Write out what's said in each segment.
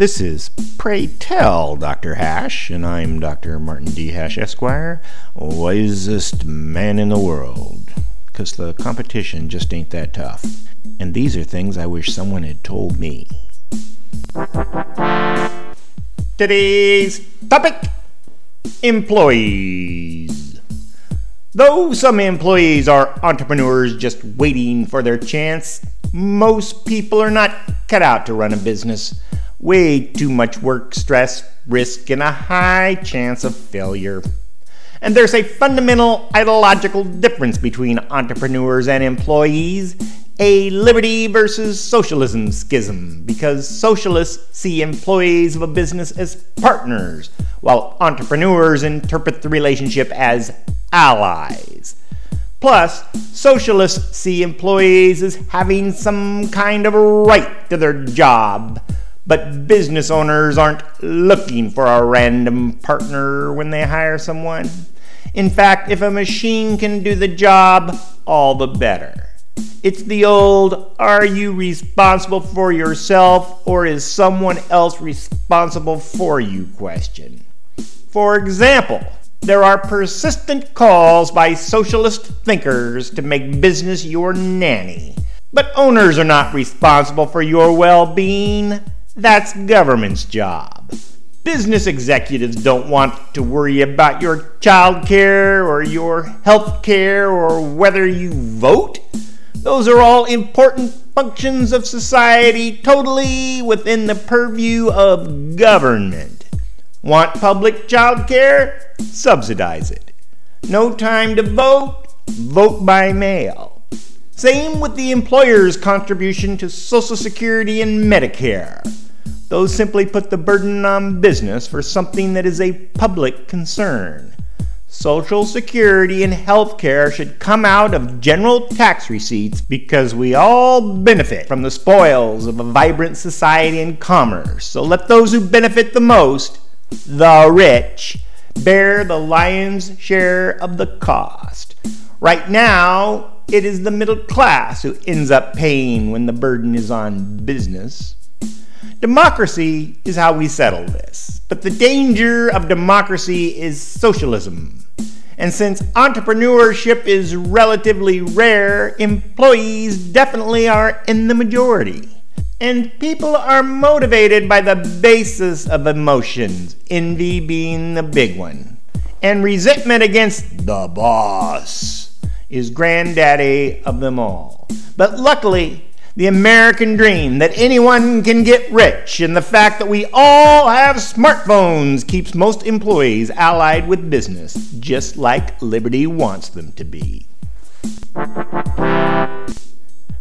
This is Pray Tell Dr. Hash, and I'm Dr. Martin D. Hash, Esquire, wisest man in the world. Because the competition just ain't that tough. And these are things I wish someone had told me. Today's topic Employees. Though some employees are entrepreneurs just waiting for their chance, most people are not cut out to run a business. Way too much work, stress, risk, and a high chance of failure. And there's a fundamental ideological difference between entrepreneurs and employees a liberty versus socialism schism because socialists see employees of a business as partners, while entrepreneurs interpret the relationship as allies. Plus, socialists see employees as having some kind of right to their job, but business owners aren't looking for a random partner when they hire someone. In fact, if a machine can do the job, all the better. It's the old are you responsible for yourself or is someone else responsible for you question. For example, there are persistent calls by socialist thinkers to make business your nanny. But owners are not responsible for your well being. That's government's job. Business executives don't want to worry about your child care or your health care or whether you vote. Those are all important functions of society totally within the purview of government. Want public child care? Subsidize it. No time to vote? Vote by mail. Same with the employer's contribution to Social Security and Medicare. Those simply put the burden on business for something that is a public concern. Social Security and health care should come out of general tax receipts because we all benefit from the spoils of a vibrant society and commerce. So let those who benefit the most, the rich, bear the lion's share of the cost. Right now, it is the middle class who ends up paying when the burden is on business. Democracy is how we settle this. But the danger of democracy is socialism. And since entrepreneurship is relatively rare, employees definitely are in the majority. And people are motivated by the basis of emotions, envy being the big one. And resentment against the boss is granddaddy of them all. But luckily, the American dream that anyone can get rich and the fact that we all have smartphones keeps most employees allied with business, just like Liberty wants them to be.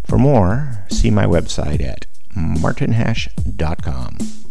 For more, see my website at martinhash.com.